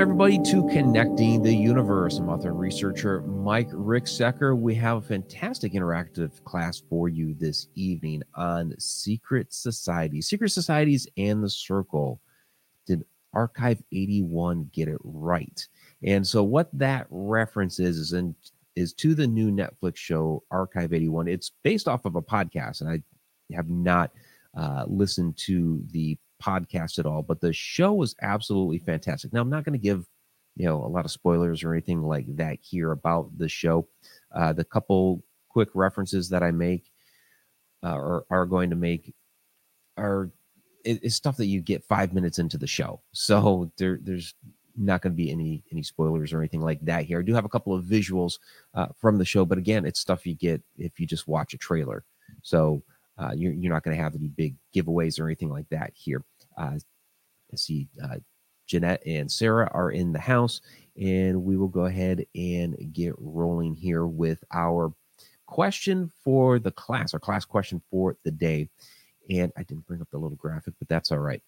Welcome, everybody, to Connecting the Universe. I'm author and researcher Mike Ricksecker. We have a fantastic interactive class for you this evening on secret societies, secret societies, and the circle. Did Archive 81 get it right? And so, what that reference is is, in, is to the new Netflix show Archive 81. It's based off of a podcast, and I have not uh, listened to the podcast at all, but the show was absolutely fantastic. Now, I'm not going to give you know a lot of spoilers or anything like that here about the show. Uh, the couple quick references that I make uh, or are going to make are it's stuff that you get five minutes into the show. So there, there's not going to be any any spoilers or anything like that here. I do have a couple of visuals uh, from the show, but again, it's stuff you get if you just watch a trailer. So uh, you're, you're not going to have any big giveaways or anything like that here. Uh, I see uh, Jeanette and Sarah are in the house, and we will go ahead and get rolling here with our question for the class, our class question for the day. And I didn't bring up the little graphic, but that's all right.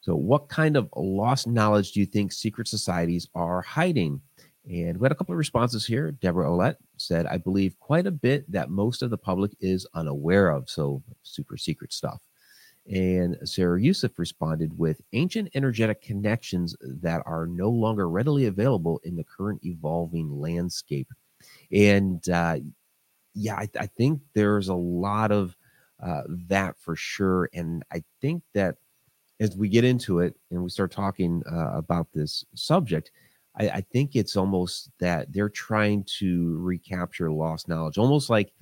So, what kind of lost knowledge do you think secret societies are hiding? And we had a couple of responses here. Deborah Olette said, I believe quite a bit that most of the public is unaware of. So, super secret stuff. And Sarah Youssef responded with ancient energetic connections that are no longer readily available in the current evolving landscape. And uh, yeah, I, I, think there's a lot of uh, that for sure. And I think that as we get into it and we start talking uh, about this subject, I, I think it's almost that they're trying to recapture lost knowledge, almost like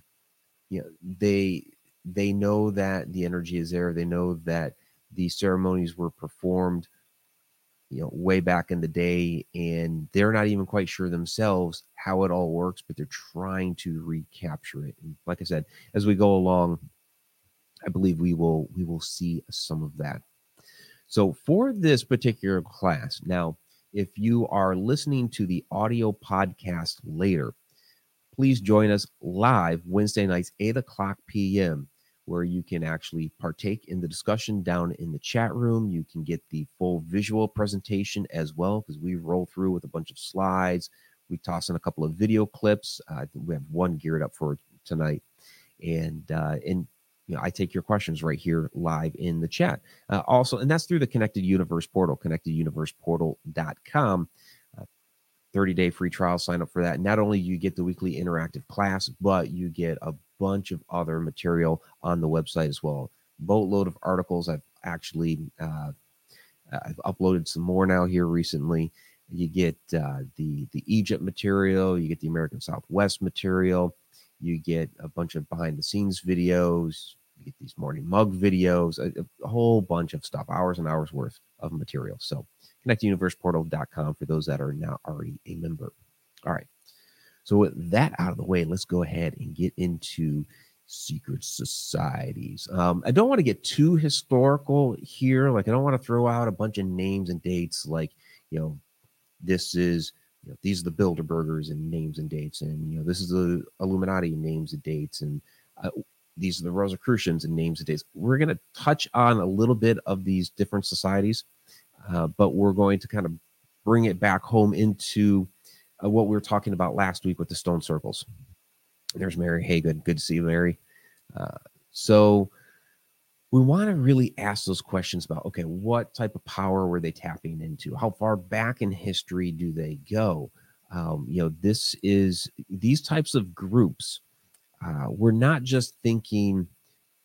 you know they they know that the energy is there. They know that the ceremonies were performed, you know, way back in the day, and they're not even quite sure themselves how it all works, but they're trying to recapture it. And like I said, as we go along, I believe we will we will see some of that. So for this particular class, now if you are listening to the audio podcast later, please join us live Wednesday nights, 8 o'clock p.m where you can actually partake in the discussion down in the chat room. You can get the full visual presentation as well because we roll through with a bunch of slides. We toss in a couple of video clips. Uh, we have one geared up for tonight, and uh, and you know I take your questions right here live in the chat. Uh, also, and that's through the Connected Universe portal, connecteduniverseportal.com. 30 day free trial sign up for that not only you get the weekly interactive class but you get a bunch of other material on the website as well. Boatload of articles. I've actually uh, I've uploaded some more now here recently. You get uh, the the Egypt material. You get the American Southwest material. You get a bunch of behind the scenes videos. You get these morning mug videos. A, a whole bunch of stuff. Hours and hours worth of material. So connectuniverseportal.com for those that are now already a member. All right. So, with that out of the way, let's go ahead and get into secret societies. Um, I don't want to get too historical here. Like, I don't want to throw out a bunch of names and dates, like, you know, this is, you know, these are the Bilderbergers and names and dates, and, you know, this is the Illuminati names and dates, and uh, these are the Rosicrucians and names and dates. We're going to touch on a little bit of these different societies, uh, but we're going to kind of bring it back home into uh, what we were talking about last week with the stone circles. There's Mary Hagan. Good to see you, Mary. Uh, so we want to really ask those questions about okay, what type of power were they tapping into? How far back in history do they go? Um, you know, this is these types of groups. Uh, we're not just thinking,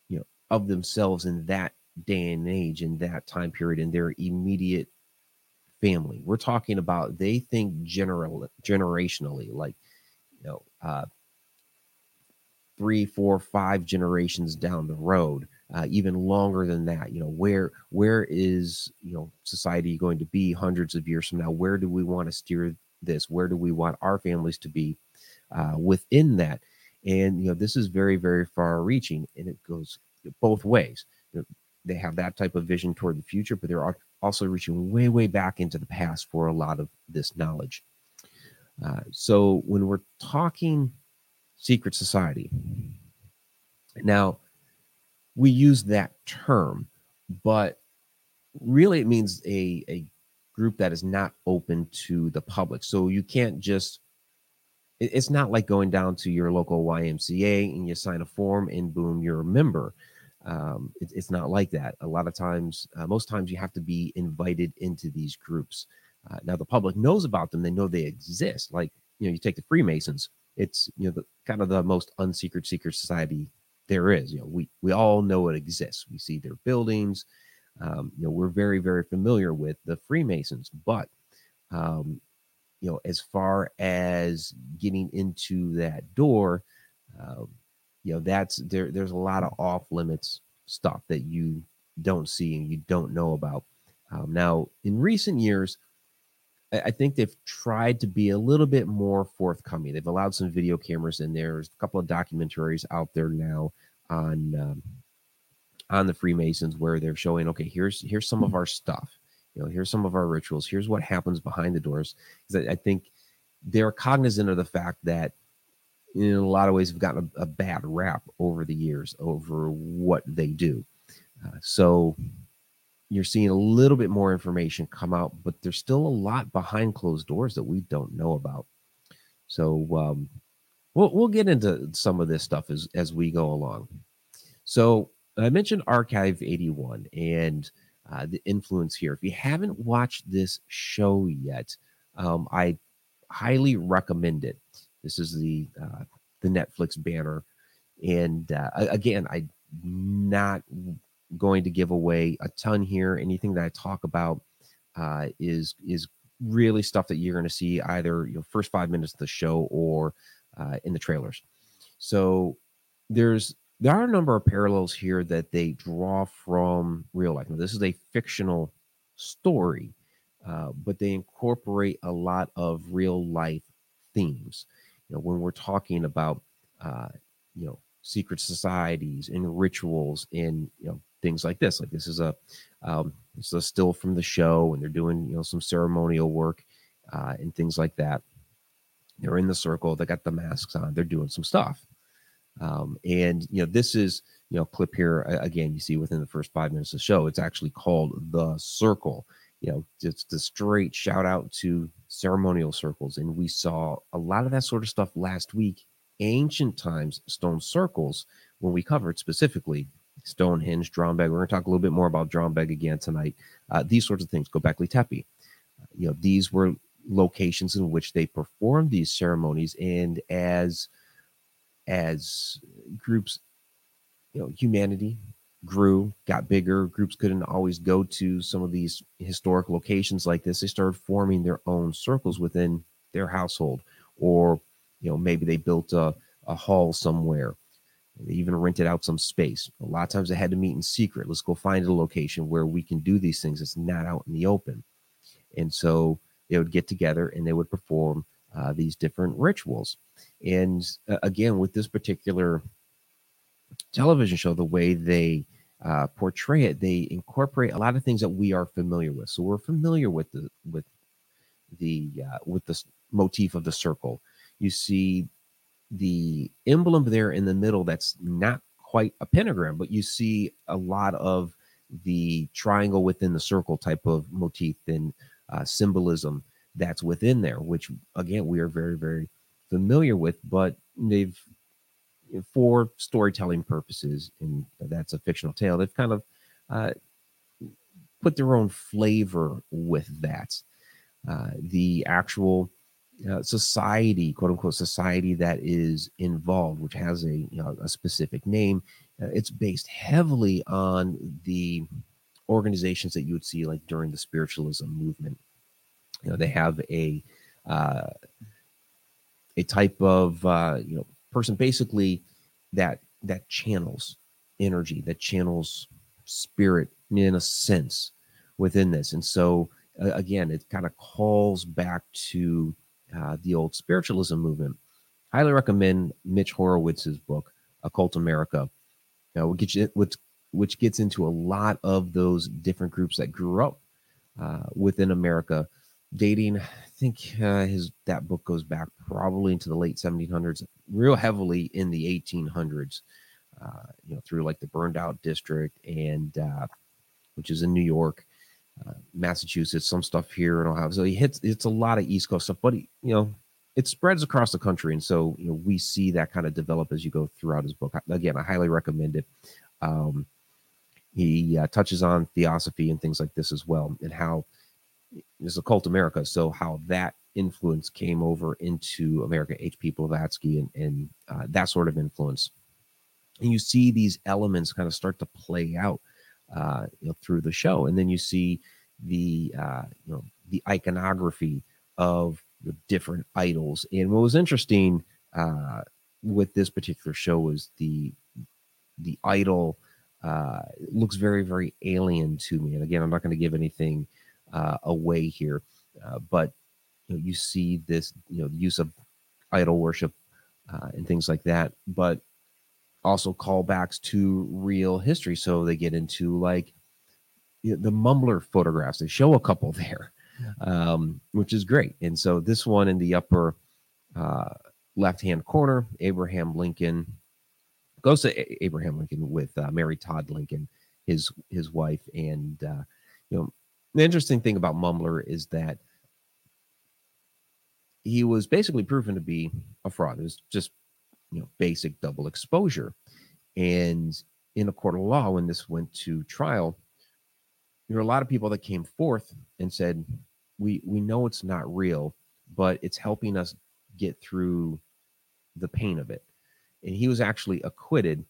you know, of themselves in that day and age, in that time period, in their immediate family. We're talking about they think general generationally, like you know, uh, three, four, five generations down the road, uh, even longer than that. You know, where where is you know society going to be hundreds of years from now? Where do we want to steer this? Where do we want our families to be uh, within that? And you know, this is very, very far-reaching, and it goes both ways. You know, they have that type of vision toward the future, but there are also reaching way, way back into the past for a lot of this knowledge. Uh, so when we're talking secret society, now we use that term, but really it means a, a group that is not open to the public. So you can't just it's not like going down to your local YMCA and you sign a form and boom, you're a member. Um, it, it's not like that. A lot of times, uh, most times, you have to be invited into these groups. Uh, now, the public knows about them; they know they exist. Like you know, you take the Freemasons. It's you know the kind of the most unsecret secret society there is. You know, we we all know it exists. We see their buildings. Um, you know, we're very very familiar with the Freemasons, but um, you know, as far as getting into that door, uh, you know, that's there. There's a lot of off limits stuff that you don't see and you don't know about. Um, now, in recent years, I, I think they've tried to be a little bit more forthcoming. They've allowed some video cameras in there. There's a couple of documentaries out there now on um, on the Freemasons where they're showing, okay, here's here's some of our stuff you know here's some of our rituals here's what happens behind the doors because I, I, think they're cognizant of the fact that in a lot of ways have gotten a, a bad rap over the years over what they do uh, so you're seeing a little bit more information come out but there's still a lot behind closed doors that we don't know about so um, we'll, we'll get into some of this stuff as, as we go along so i mentioned archive 81 and uh, the influence here. If you haven't watched this show yet, um, I highly recommend it. This is the uh, the Netflix banner, and uh, again, I'm not going to give away a ton here. Anything that I talk about uh, is is really stuff that you're going to see either your know first five minutes of the show or uh, in the trailers. So there's there are a number of parallels here that they draw from real life. Now, this is a fictional story, uh, but they incorporate a lot of real life themes. You know, when we're talking about, uh, you know, secret societies and rituals and you know things like this. Like this is a um, is a still from the show, and they're doing you know some ceremonial work uh, and things like that. They're in the circle. They got the masks on. They're doing some stuff. Um, and you know, this is you know, clip here again. You see within the first five minutes of the show, it's actually called the Circle. You know, just a straight shout out to ceremonial circles, and we saw a lot of that sort of stuff last week. Ancient times stone circles when we covered specifically Stonehenge, Drombeg. We're going to talk a little bit more about Drombeg again tonight. Uh, these sorts of things. Göbekli Tepe. Uh, you know, these were locations in which they performed these ceremonies, and as as groups, you know, humanity grew, got bigger, groups couldn't always go to some of these historic locations like this. They started forming their own circles within their household, or you know, maybe they built a, a hall somewhere. They even rented out some space. A lot of times they had to meet in secret. Let's go find a location where we can do these things. It's not out in the open. And so they would get together and they would perform uh, these different rituals. And uh, again, with this particular television show, the way they uh, portray it, they incorporate a lot of things that we are familiar with. So we're familiar with the with the uh, with the motif of the circle. You see the emblem there in the middle that's not quite a pentagram, but you see a lot of the triangle within the circle type of motif and uh, symbolism that's within there, which again we are very very familiar with, but they've for storytelling purposes, and that's a fictional tale. They've kind of uh, put their own flavor with that. Uh, the actual uh, society, quote unquote, society that is involved, which has a you know, a specific name, uh, it's based heavily on the organizations that you would see like during the spiritualism movement. You know, they have a uh, a type of uh, you know person basically that that channels energy, that channels spirit in a sense within this, and so uh, again, it kind of calls back to uh, the old spiritualism movement. Highly recommend Mitch Horowitz's book, Occult America, uh, which, which, which gets into a lot of those different groups that grew up uh, within America dating. I think uh, his that book goes back probably into the late 1700s, real heavily in the 1800s. Uh, you know, through like the burned out district and uh, which is in New York, uh, Massachusetts, some stuff here in Ohio. So he hits it's a lot of East Coast stuff, but he, you know it spreads across the country, and so you know we see that kind of develop as you go throughout his book. Again, I highly recommend it. Um, he uh, touches on theosophy and things like this as well, and how is Occult America. So how that influence came over into America, H.P. Blavatsky, and, and uh, that sort of influence. And you see these elements kind of start to play out, uh, you know, through the show, and then you see the uh, you know the iconography of the different idols. And what was interesting uh, with this particular show was the the idol uh, looks very very alien to me. And again, I'm not going to give anything uh, away here, uh, but you, know, you see this you know use of idol worship uh, and things like that, but also callbacks to real history. So they get into like you know, the Mumler photographs. They show a couple there um, which is great. And so this one in the upper uh, left hand corner, Abraham Lincoln goes to Abraham Lincoln with uh, Mary Todd Lincoln, his his wife, and uh, you know the interesting thing about Mumler is that he was basically proven to be a fraud. It was just you know basic double exposure, and in a court of law when this went to trial, there were a lot of people that came forth and said, we we know it's not real, but it's helping us get through the pain of it. And he was actually acquitted,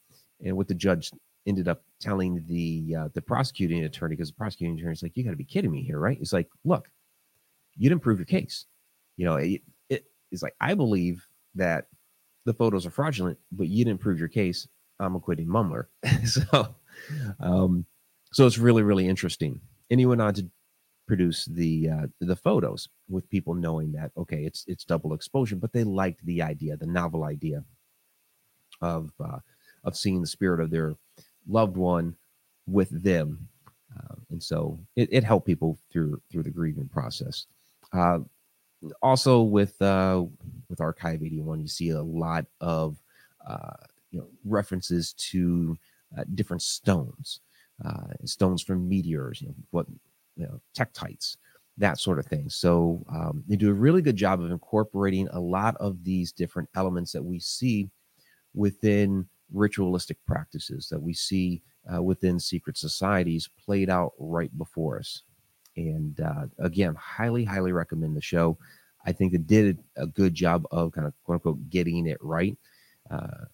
and what the judge ended up telling the uh, the prosecuting attorney, because the prosecuting attorney is like, "You got to be kidding me here, right?" He's like, "Look, you didn't prove your case. You know, it, it, it's like I believe that the photos are fraudulent, but you didn't prove your case. I'm acquitting Mumler." so, um, so it's really really interesting. And he went on to produce the uh, the photos with people knowing that okay, it's it's double exposure, but they liked the idea, the novel idea of uh, of seeing the spirit of their loved one with them, uh, and so it, it helped people through through the grieving process. Uh, also, with uh, with Archive eighty one, you see a lot of uh, you know references to uh, different stones, uh, stones from meteors. You know what you know, tektites, that sort of thing. So um, they do a really good job of incorporating a lot of these different elements that we see within ritualistic practices that we see uh, within secret societies played out right before us. And uh, again, highly, highly recommend the show. I think it did a good job of kind of quote unquote getting it right uh,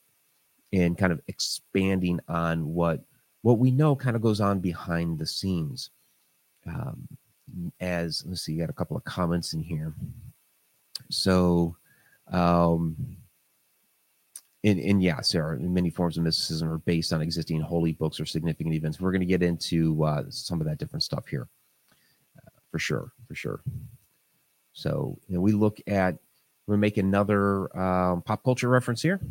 and kind of expanding on what what we know kind of goes on behind the scenes um, as let's see, you got a couple of comments in here. So, um, and, and there are many forms of mysticism are based on existing holy books or significant events. We're going to get into uh, some of that different stuff here, uh, for sure, for sure. So, you know, we look at we make another um, pop culture reference here.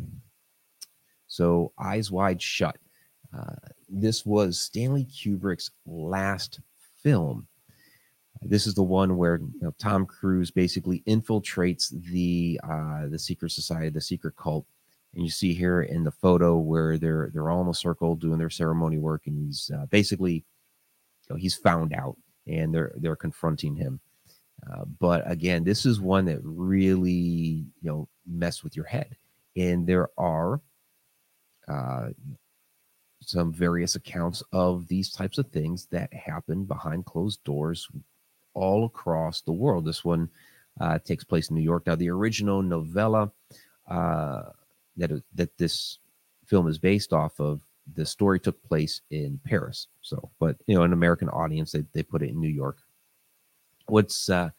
So, Eyes Wide Shut. Uh, this was Stanley Kubrick's last film. This is the one where you know, Tom Cruise basically infiltrates the uh, the secret society, the secret cult, and you see here in the photo where they're they're all in a circle doing their ceremony work, and he's uh, basically you know, he's found out, and they're they're confronting him. Uh, but again, this is one that really you know mess with your head, and there are uh, some various accounts of these types of things that happen behind closed doors all across the world. This one uh, takes place in New York. Now, the original novella uh, that that this film is based off of, the story took place in Paris. So, but you know, an American audience, they they put it in New York. What's uh,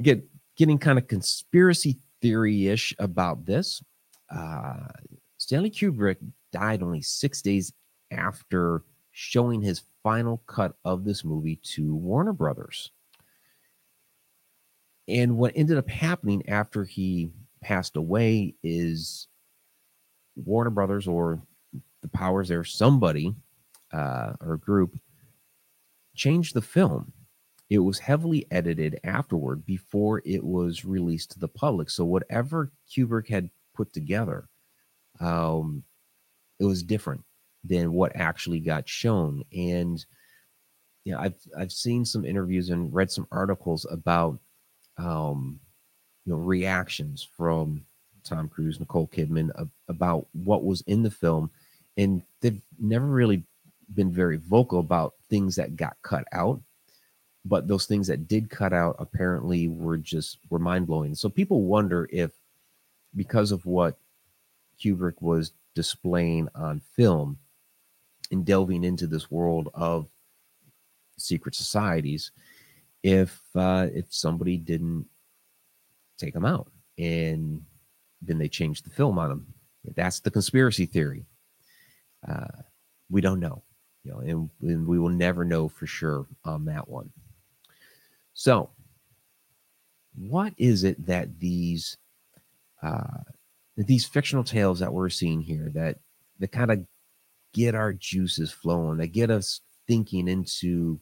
get getting kind of conspiracy theory ish about this? Uh, Stanley Kubrick died only six days after showing his final cut of this movie to Warner Brothers. And what ended up happening after he passed away is Warner Brothers or the powers there, somebody uh, or group changed the film. It was heavily edited afterward before it was released to the public. So whatever Kubrick had put together, um, it was different than what actually got shown. And know, I've I've seen some interviews and read some articles about um, you know reactions from Tom Cruise, Nicole Kidman about what was in the film, and they've never really been very vocal about things that got cut out. But those things that did cut out apparently were just were mind blowing. So people wonder if because of what Kubrick was displaying on film and delving into this world of secret societies, if uh, if somebody didn't take them out and then they changed the film on them. That's the conspiracy theory. Uh, we don't know, you know, and, and we will never know for sure on that one. So, what is it that these uh, these fictional tales that we're seeing here that that kind of get our juices flowing, that get us thinking into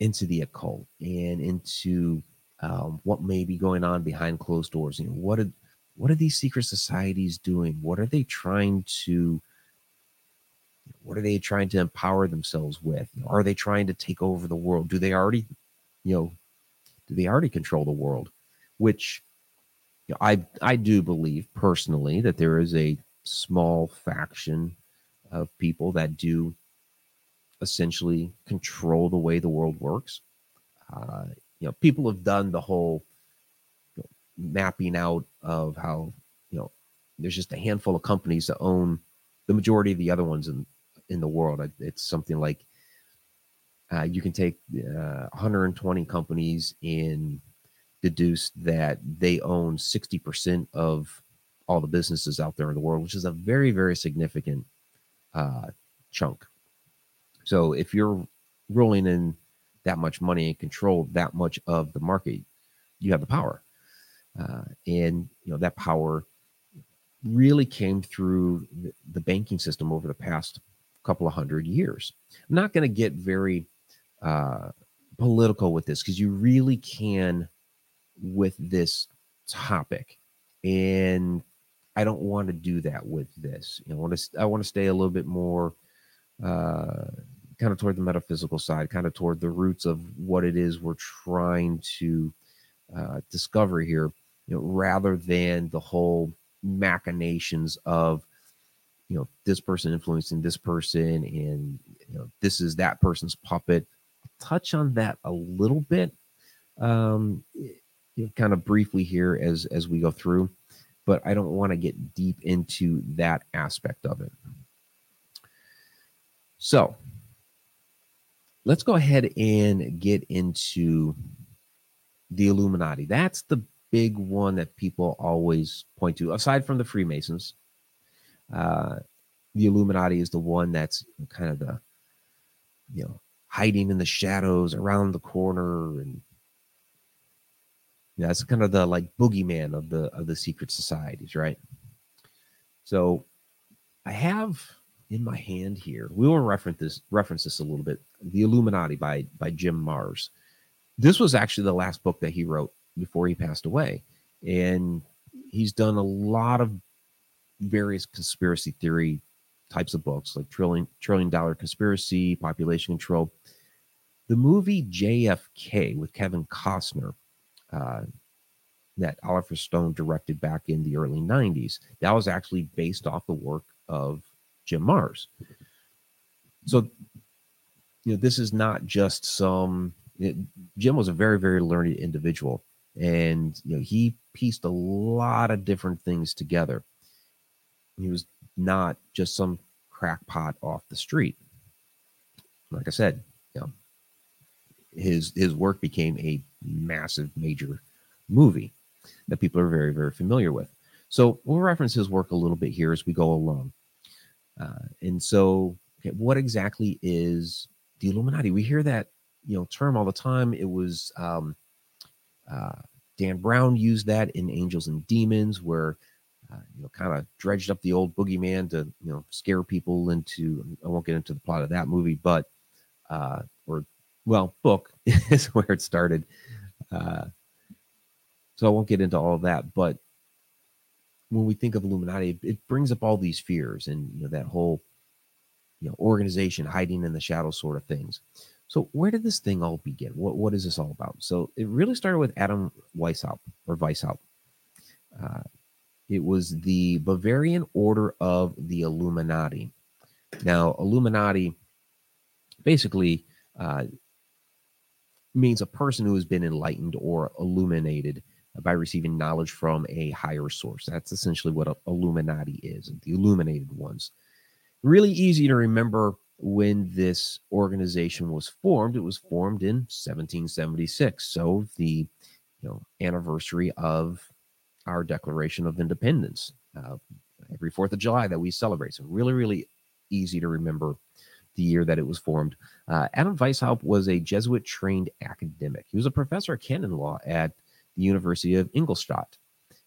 into the occult and into um, what may be going on behind closed doors. You know, what are what are these secret societies doing? What are they trying to what are they trying to empower themselves with? Are they trying to take over the world? Do they already, you know, do they already control the world? Which you know, I I do believe personally that there is a small faction of people that do essentially control the way the world works. Uh, you know, people have done the whole mapping out of how you know there's just a handful of companies that own the majority of the other ones in in the world. It's something like uh, you can take uh, 120 companies and deduce that they own 60% of all the businesses out there in the world, which is a very, very significant uh, chunk. So if you're rolling in that much money and control that much of the market, you have the power. Uh, and you know that power really came through the, banking system over the past couple of hundred years. I'm not going to get very uh, political with this because you really can with this topic, and I don't want to do that with this. You know, I want to I want to stay a little bit more uh, kind of toward the metaphysical side, kind of toward the roots of what it is we're trying to uh, discover here, you know, rather than the whole machinations of, you know, this person influencing this person and, you know, this is that person's puppet. Touch on that a little bit, um, you know, kind of briefly here as as we go through, but I don't want to get deep into that aspect of it. So, let's go ahead and get into the Illuminati. That's the big one that people always point to, aside from the Freemasons. Uh, the Illuminati is the one that's kind of the, you know, hiding in the shadows around the corner, and yeah, that's kind of the like boogeyman of the of the secret societies, right? So, I have in my hand here. We will reference this reference this a little bit. The Illuminati by by Jim Marrs. This was actually the last book that he wrote before he passed away, and he's done a lot of various conspiracy theory types of books, like trillion trillion dollar conspiracy, population control. The movie JFK with Kevin Costner, uh, that Oliver Stone directed back in the early '90s, that was actually based off the work of Jim Marrs. So, you know, this is not just some. It, Jim was a very, very learned individual, and you know, he pieced a lot of different things together. He was not just some crackpot off the street. Like I said, you know, his his work became a massive, major movie that people are very, very familiar with. So we'll reference his work a little bit here as we go along. Uh, and so, okay, what exactly is the Illuminati? We hear that you know term all the time. It was um, uh, Dan Brown used that in Angels and Demons, where uh, you know kind of dredged up the old boogeyman to you know scare people into. I won't get into the plot of that movie, but uh, or well, book is where it started. Uh, so I won't get into all of that, but when we think of Illuminati, it brings up all these fears and you know that whole you know organization hiding in the shadows sort of things. So where did this thing all begin? What what is this all about? So it really started with Adam Weishaupt or Weishaupt. Uh, it was the Bavarian Order of the Illuminati. Now, Illuminati basically uh, means a person who has been enlightened or illuminated by receiving knowledge from a higher source. That's essentially what Illuminati is, the illuminated ones. Really easy to remember when this organization was formed. It was formed in 1776, so the you know anniversary of our Declaration of Independence. Uh, every Fourth of July that we celebrate. So really, really easy to remember the year that it was formed. Uh, Adam Weishaupt was a Jesuit trained academic. He was a professor of canon law at the University of Ingolstadt.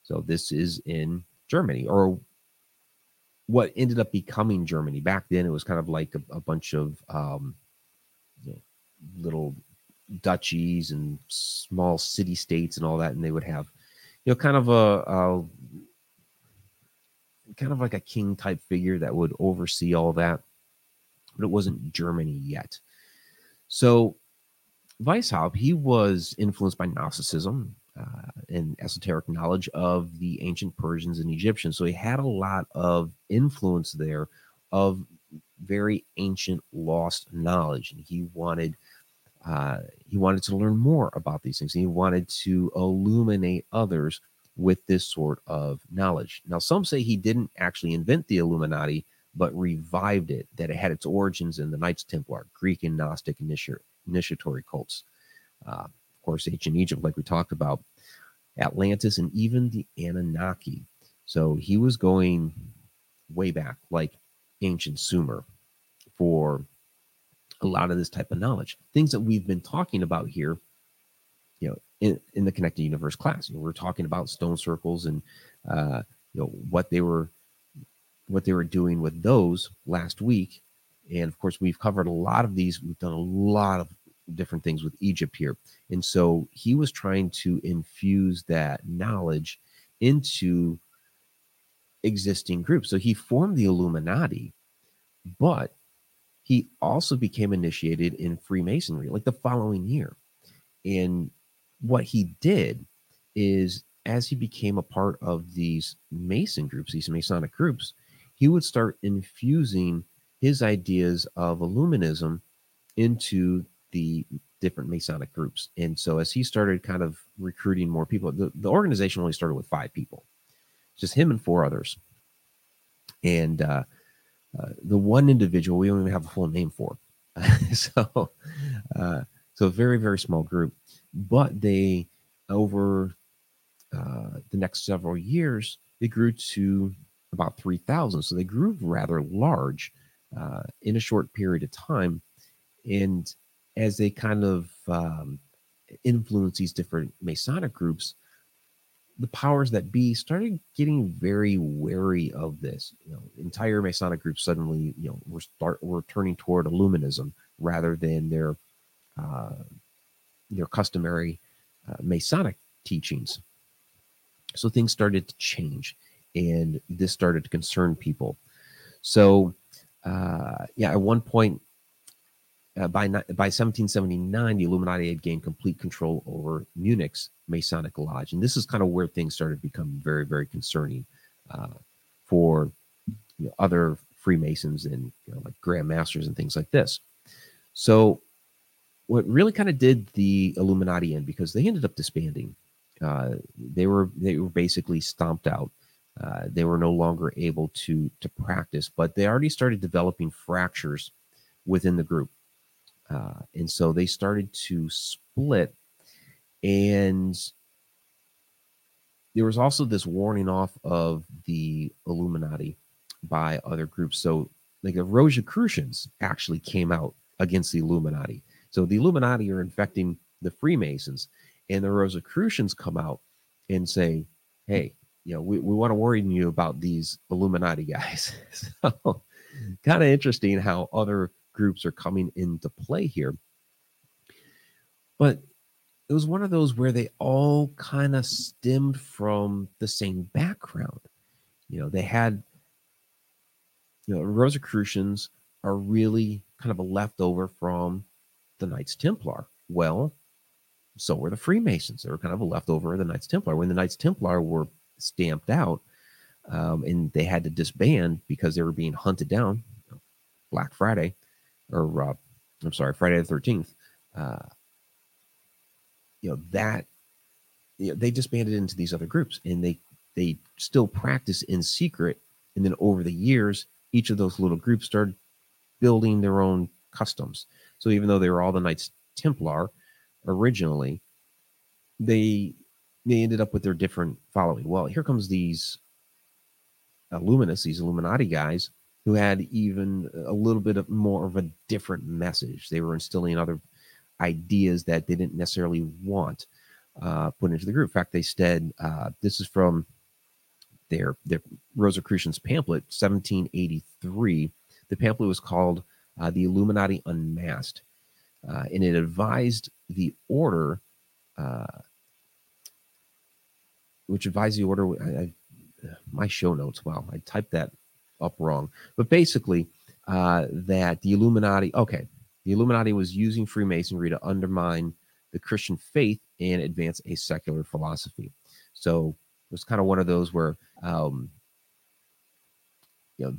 So this is in Germany, or what ended up becoming Germany. Back then, it was kind of like a, a bunch of um, you know, little duchies and small city states and all that, and they would have, you know, kind of a, a kind of like a king type figure that would oversee all that but it wasn't Germany yet. So Weishaupt, he was influenced by Gnosticism and esoteric knowledge of the ancient Persians and Egyptians. So he had a lot of influence there of very ancient lost knowledge, and he wanted uh, he wanted to learn more about these things. He wanted to illuminate others with this sort of knowledge. Now, some say he didn't actually invent the Illuminati, but revived it, that it had its origins in the Knights Templar, Greek and Gnostic initiatory cults. Uh, of course, ancient Egypt, like we talked about, Atlantis, and even the Anunnaki. So he was going way back, like ancient Sumer, for a lot of this type of knowledge. Things that we've been talking about here, you know, in, in the Connected Universe class. You know, we're talking about stone circles and uh, you know what they were what they were doing with those last week. And of course, we've covered a lot of these. We've done a lot of different things with Egypt here. And so he was trying to infuse that knowledge into existing groups. So he formed the Illuminati, but he also became initiated in Freemasonry like the following year. And what he did is, as he became a part of these Mason groups, these Masonic groups, he would start infusing his ideas of illuminism into the different Masonic groups. And so as he started kind of recruiting more people, the, the organization only started with five people, just him and four others. And uh, uh, the one individual we don't even have a full name for. so, uh, so very, very small group. But they, over uh, the next several years, they grew to about 3,000. So they grew rather large uh, in a short period of time. And as they kind of um, influence these different Masonic groups, the powers that be started getting very wary of this. You know, entire Masonic groups suddenly, you know, were start were turning toward Illuminism rather than their uh, their customary uh, Masonic teachings. So things started to change, and this started to concern people. So, uh, yeah, at one point, uh, by by 1779, the Illuminati had gained complete control over Munich's Masonic Lodge, and this is kind of where things started to become very, very concerning uh, for you know, other Freemasons and you know, like Grand Masters and things like this. So, what really kind of did the Illuminati in because they ended up disbanding. Uh, they were they were basically stomped out uh, they were no longer able to to practice, but they already started developing fractures within the group, uh, and so they started to split. And there was also this warning off of the Illuminati by other groups. So, like the Rosicrucians actually came out against the Illuminati. So the Illuminati are infecting the Freemasons, and the Rosicrucians come out and say, "Hey, you know, we, we want to worry you about these Illuminati guys. so kind of interesting how other groups are coming into play here. But it was one of those where they all kind of stemmed from the same background. You know, they had, you know, Rosicrucians are really kind of a leftover from the Knights Templar. Well, so were the Freemasons. They were kind of a leftover of the Knights Templar. When the Knights Templar were stamped out um, and they had to disband because they were being hunted down, Black Friday, or uh, I'm sorry, Friday the 13th, uh, you know, that you know, they disbanded into these other groups and they they still practice in secret. And then over the years, each of those little groups started building their own customs. So even though they were all the Knights Templar originally, they they ended up with their different following. Well, here comes these Illuminists, these Illuminati guys, who had even a little bit of more of a different message. They were instilling other ideas that they didn't necessarily want uh, put into the group. In fact, they said uh, this is from their their Rosicrucians pamphlet, 1783. The pamphlet was called uh, "The Illuminati Unmasked," uh, and it advised the order, uh, which advised the order. I, I, my show notes. Wow, I typed that up wrong. But basically, uh, that the Illuminati. Okay, the Illuminati was using Freemasonry to undermine the Christian faith and advance a secular philosophy. So it was kind of one of those where, um, you know,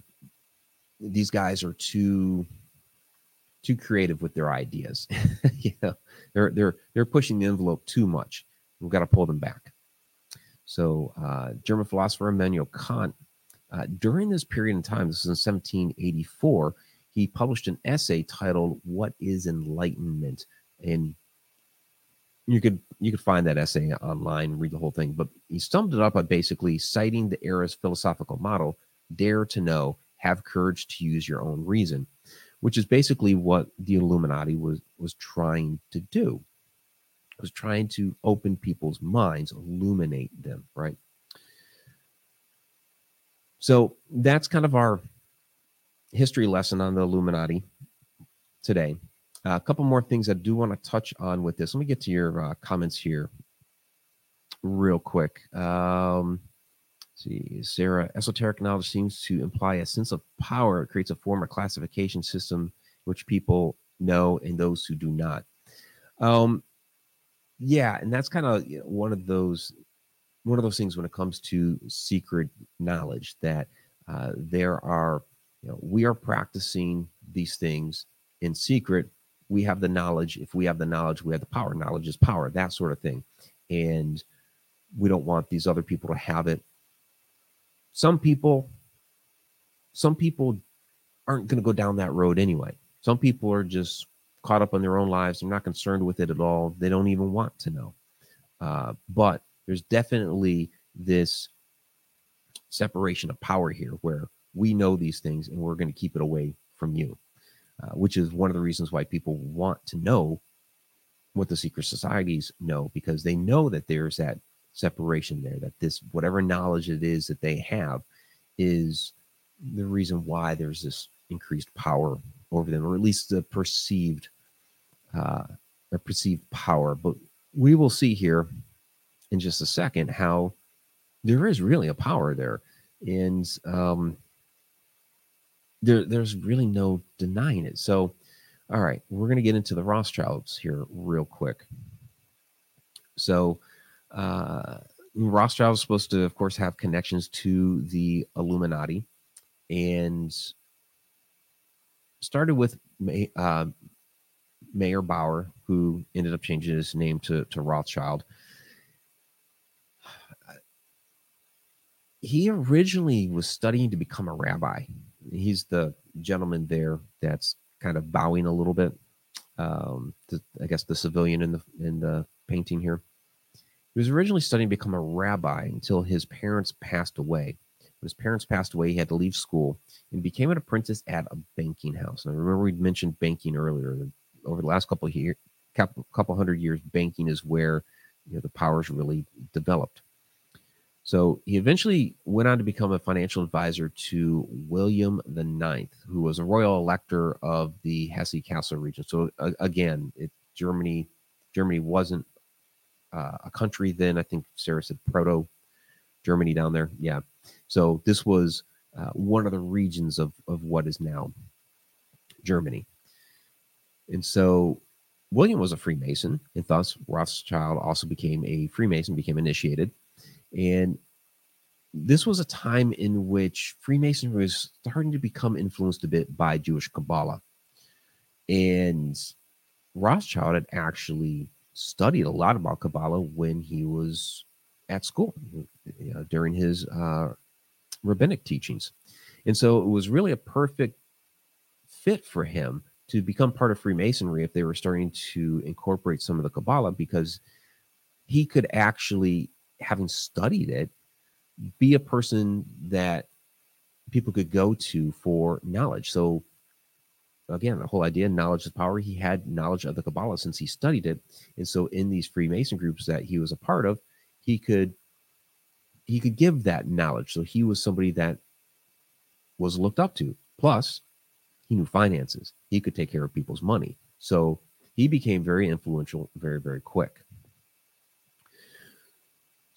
these guys are too too creative with their ideas. you know, they're they're they're pushing the envelope too much. We've got to pull them back. So, uh, German philosopher Immanuel Kant, uh, during this period in time, this is in 1784, he published an essay titled "What Is Enlightenment," and you could you could find that essay online, read the whole thing. But he summed it up by basically citing the era's philosophical model: "Dare to know, have courage to use your own reason," which is basically what the Illuminati was was trying to do. It was trying to open people's minds, illuminate them, right? So that's kind of our history lesson on the Illuminati today. Uh, a couple more things I do want to touch on with this. Let me get to your uh, comments here real quick. Um, see, Sarah, esoteric knowledge seems to imply a sense of power. It creates a form of classification system which people know and those who do not. Um, yeah, and that's kind of one of those one of those things when it comes to secret knowledge that uh, there are you know we are practicing these things in secret. We have the knowledge. If we have the knowledge we have the power. Knowledge is power that sort of thing. And we don't want these other people to have it. Some people some people aren't going to go down that road anyway. Some people are just caught up in their own lives. They're not concerned with it at all. They don't even want to know. Uh, but there's definitely this separation of power here where we know these things and we're going to keep it away from you uh, which is one of the reasons why people want to know what the secret societies know because they know that there's that separation there that this whatever knowledge it is that they have is the reason why there's this increased power over them or at least the perceived uh perceived power. But we will see here in just a second how there is really a power there and um there, there's really no denying it. So, all right, we're going to get into the Rothschilds here real quick. So, uh, Rothschild is supposed to, of course, have connections to the Illuminati, and started with May, uh, Mayer Bauer, who ended up changing his name to, to Rothschild. He originally was studying to become a rabbi he's the gentleman there that's kind of bowing a little bit. Um, the, I guess the civilian in the in the painting here. He was originally studying to become a rabbi until his parents passed away. When his parents passed away, he had to leave school and became an apprentice at a banking house. And I remember we mentioned banking earlier. Over the last couple of years, couple, couple hundred years, banking is where you know the powers really developed. So he eventually went on to become a financial advisor to William the Ninth, who was a royal elector of the Hesse-Kassel region. So uh, again, it, Germany Germany wasn't uh, a country then. I think Sarah said proto Germany down there. Yeah. So this was uh, one of the regions of of what is now Germany. And so William was a Freemason, and thus Rothschild also became a Freemason, became initiated. And this was a time in which Freemasonry was starting to become influenced a bit by Jewish Kabbalah. And Rothschild had actually studied a lot about Kabbalah when he was at school you know, during his uh, rabbinic teachings. And so it was really a perfect fit for him to become part of Freemasonry if they were starting to incorporate some of the Kabbalah because he could actually, having studied it, be a person that people could go to for knowledge. So again, the whole idea, knowledge is power. He had knowledge of the Kabbalah since he studied it. And so in these Freemason groups that he was a part of, he could he could give that knowledge. So he was somebody that was looked up to. Plus, he knew finances. He could take care of people's money. So he became very influential very, very quick.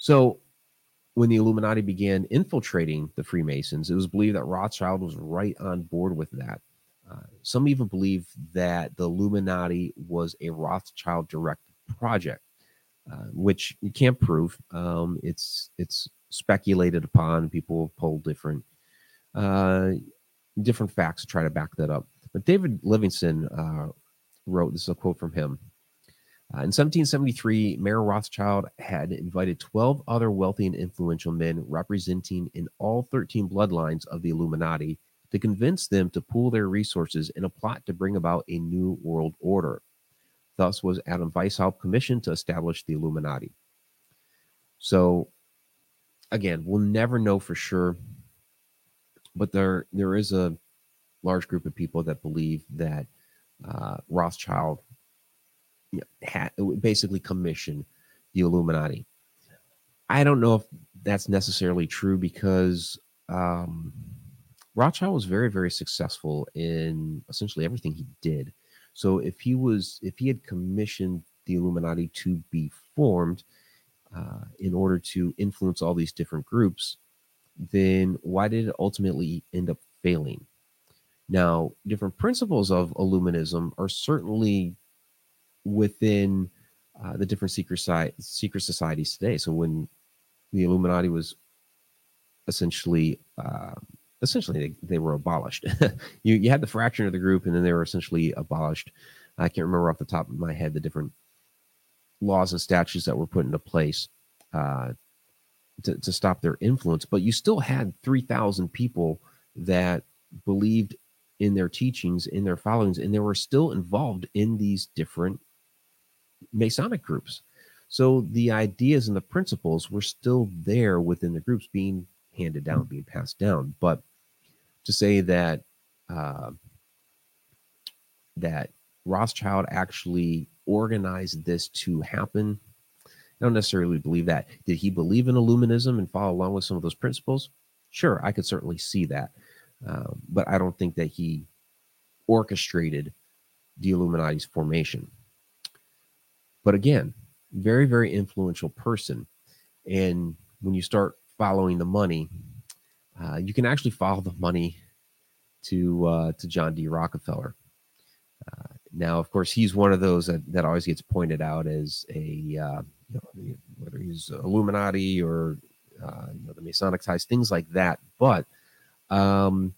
So when the Illuminati began infiltrating the Freemasons, it was believed that Rothschild was right on board with that. Uh, some even believe that the Illuminati was a Rothschild directed project, uh, which you can't prove. Um, it's it's speculated upon. People pull different uh, different facts to try to back that up. But David Livingstone uh, wrote this is a quote from him. Uh, in 1773, Mayer Rothschild had invited 12 other wealthy and influential men representing in all 13 bloodlines of the Illuminati to convince them to pool their resources in a plot to bring about a new world order. Thus was Adam Weishaupt commissioned to establish the Illuminati. So, again, we'll never know for sure, but there there is a large group of people that believe that uh, Rothschild had basically commissioned the Illuminati. I don't know if that's necessarily true because um, Rothschild was very, very successful in essentially everything he did. So if he was, if he had commissioned the Illuminati to be formed uh, in order to influence all these different groups, then why did it ultimately end up failing? Now, different principles of Illuminism are certainly within uh, the different secret, si- secret societies today. So when the Illuminati was essentially uh, essentially they, they were abolished. you you had the fraction of the group, and then they were essentially abolished. I can't remember off the top of my head the different laws and statutes that were put into place uh, to, to stop their influence. But you still had 3,000 people that believed in their teachings, in their followings, and they were still involved in these different Masonic groups. So the ideas and the principles were still there within the groups being handed down, being passed down. But to say that uh, that Rothschild actually organized this to happen, I don't necessarily believe that. Did he believe in Illuminism and follow along with some of those principles? Sure, I could certainly see that. Um, but I don't think that he orchestrated the Illuminati's formation. But again, very, very influential person. And when you start following the money, uh, you can actually follow the money to uh, to John D. Rockefeller. Uh, now, of course, he's one of those that, that always gets pointed out as a uh, you know, whether he's Illuminati or uh, you know, the Masonic ties, things like that. But um,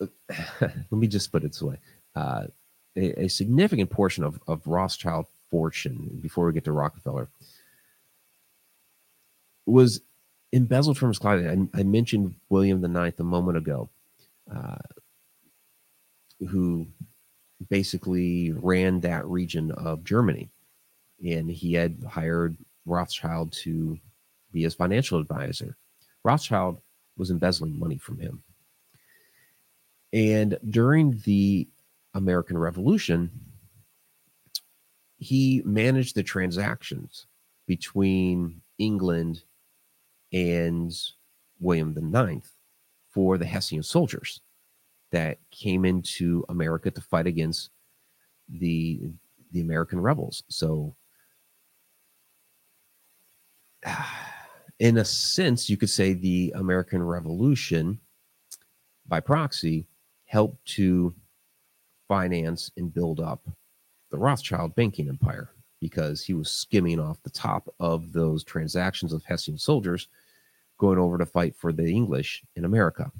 let me just put it this way: uh, a, a, significant portion of, of Rothschild fortune, before we get to Rockefeller, was embezzled from his client. I, I mentioned William the Ninth a moment ago, uh, who basically ran that region of Germany, and he had hired Rothschild to be his financial advisor. Rothschild was embezzling money from him. And during the American Revolution, he managed the transactions between England and William IX for the Hessian soldiers that came into America to fight against the the American rebels. So in a sense, you could say the American Revolution by proxy helped to finance and build up the Rothschild banking empire because he was skimming off the top of those transactions of Hessian soldiers going over to fight for the English in America.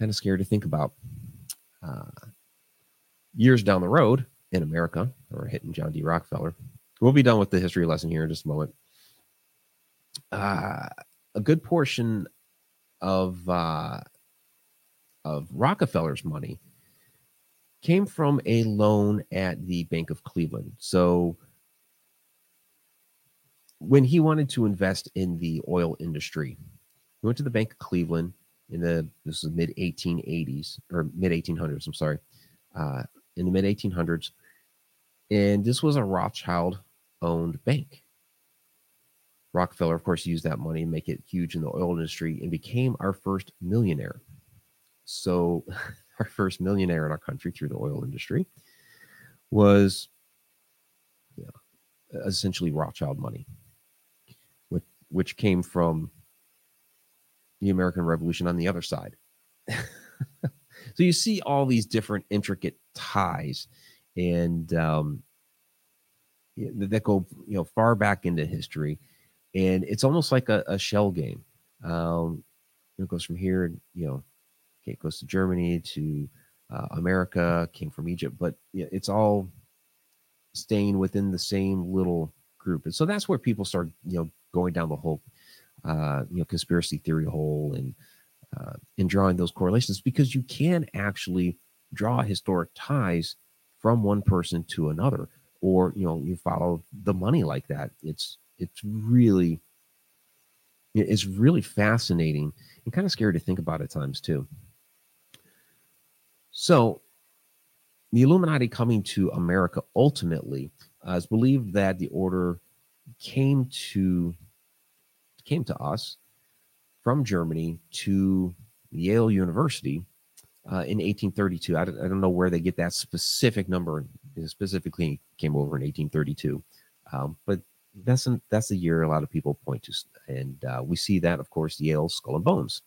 Kind of scary to think about. Uh, years down the road in America, or hitting John D. Rockefeller, we'll be done with the history lesson here in just a moment. Uh, a good portion of uh, of Rockefeller's money came from a loan at the Bank of Cleveland. So when he wanted to invest in the oil industry, he went to the Bank of Cleveland in the this is mid 1880s or mid 1800s. I'm sorry, uh, in the mid 1800s, and this was a Rothschild owned bank. Rockefeller, of course, used that money to make it huge in the oil industry and became our first millionaire. So, our first millionaire in our country through the oil industry was you know, essentially Rothschild money, which, which came from the American Revolution on the other side. so, you see all these different intricate ties and um, that go you know far back into history and it's almost like a, a shell game. Um, it goes from here, you know, okay, it goes to Germany to uh, America, came from Egypt, but it's all staying within the same little group, and so that's where people start, you know, going down the whole, uh, you know, conspiracy theory hole and uh, and drawing those correlations because you can actually draw historic ties from one person to another, or you know, you follow the money like that. It's it's really it's really fascinating and kind of scary to think about at times too. So, the Illuminati coming to America ultimately uh, is believed that the order came to came to us from Germany to Yale University uh, in 1832. I don't, I don't, know where they get that specific number. It specifically came over in 1832, um, but that's an, that's the year a lot of people point to, and uh, we see that, of course, Yale Skull and Bones.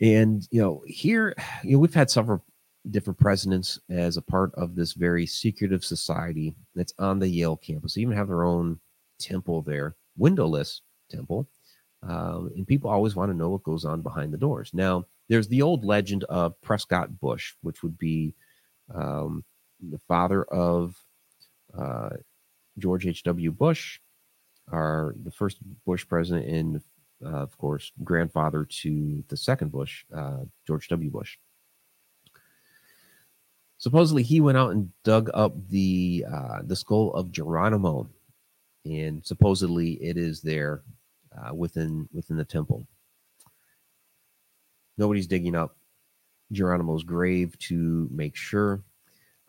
And you know, here, you know, we've had several different presidents as a part of this very secretive society that's on the Yale campus. They even have their own temple there, windowless temple, um, and people always want to know what goes on behind the doors. Now, there's the old legend of Prescott Bush, which would be um, the father of uh, George H.W. Bush, are the first Bush president, and uh, of course, grandfather to the second Bush, uh, George W. Bush. Supposedly, he went out and dug up the uh, the skull of Geronimo, and supposedly it is there uh, within within the temple. Nobody's digging up Geronimo's grave to make sure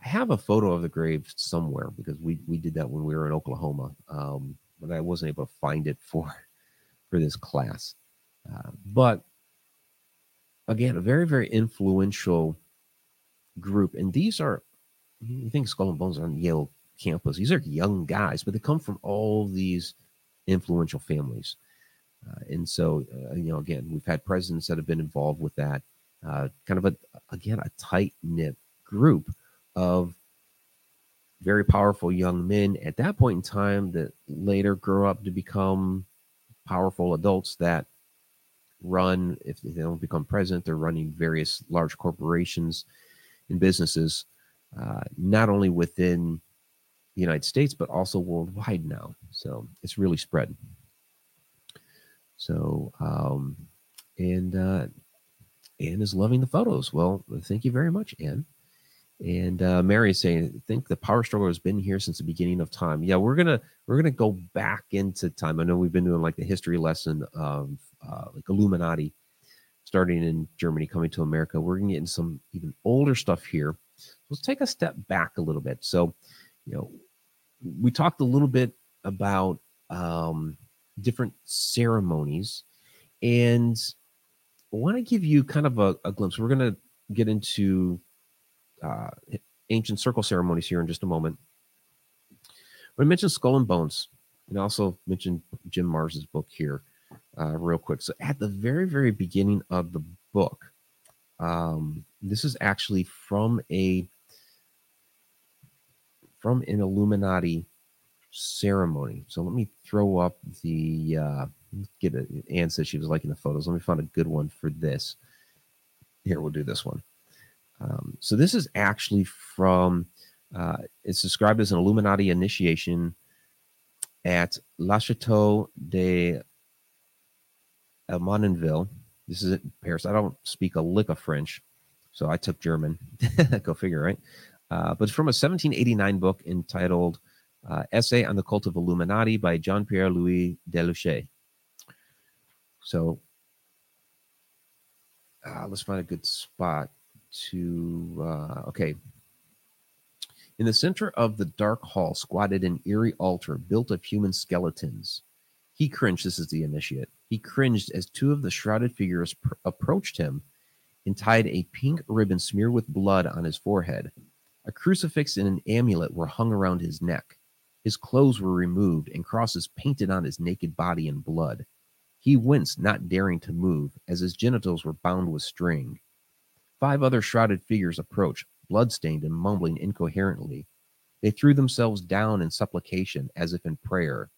I have a photo of the grave somewhere because we we did that when we were in Oklahoma, um, but I wasn't able to find it for for this class. Uh, but again, a very very influential group, and these are you think Skull and Bones on Yale campus. These are young guys, but they come from all these influential families. Uh, and so, uh, you know, again, we've had presidents that have been involved with that. Uh, kind of a again a tight knit group of very powerful young men at that point in time that later grow up to become powerful adults that run if they don't become president they're running various large corporations and businesses uh, not only within the united states but also worldwide now. So it's really spread. So um and uh anne is loving the photos. Well thank you very much anne and uh, Mary is saying, I think the power struggle has been here since the beginning of time. Yeah, we're gonna we're gonna go back into time. I know we've been doing like the history lesson of uh, like Illuminati, starting in Germany, coming to America. We're gonna get into some even older stuff here. Let's take a step back a little bit. So, you know, we talked a little bit about um, different ceremonies, and I want to give you kind of a, a glimpse. We're gonna get into uh, ancient circle ceremonies here in just a moment. But I mentioned Skull and Bones, and also mentioned Jim Marrs's book here, uh, real quick. So at the very, very beginning of the book, um, this is actually from a from an Illuminati ceremony. So let me throw up the uh, get it. Anne said she was liking the photos. Let me find a good one for this. Here, we'll do this one. Um, so this is actually from. Uh, it's described as an Illuminati initiation at La Chateau de Mononville. This is in Paris. I don't speak a lick of French, so I took German. Go figure, right? Uh, but from a 1789 book entitled uh, Essay on the Cult of Illuminati by Jean Pierre Louis de Luchet. So uh, let's find a good spot to. Uh, okay. In the center of the dark hall squatted an eerie altar built of human skeletons. He cringed. This is the initiate. He cringed as two of the shrouded figures pr- approached him and tied a pink ribbon smeared with blood on his forehead. A crucifix and an amulet were hung around his neck. His clothes were removed and crosses painted on his naked body in blood. He winced, not daring to move, as his genitals were bound with string. Five other shrouded figures approached, bloodstained and mumbling incoherently. They threw themselves down in supplication, as if in prayer.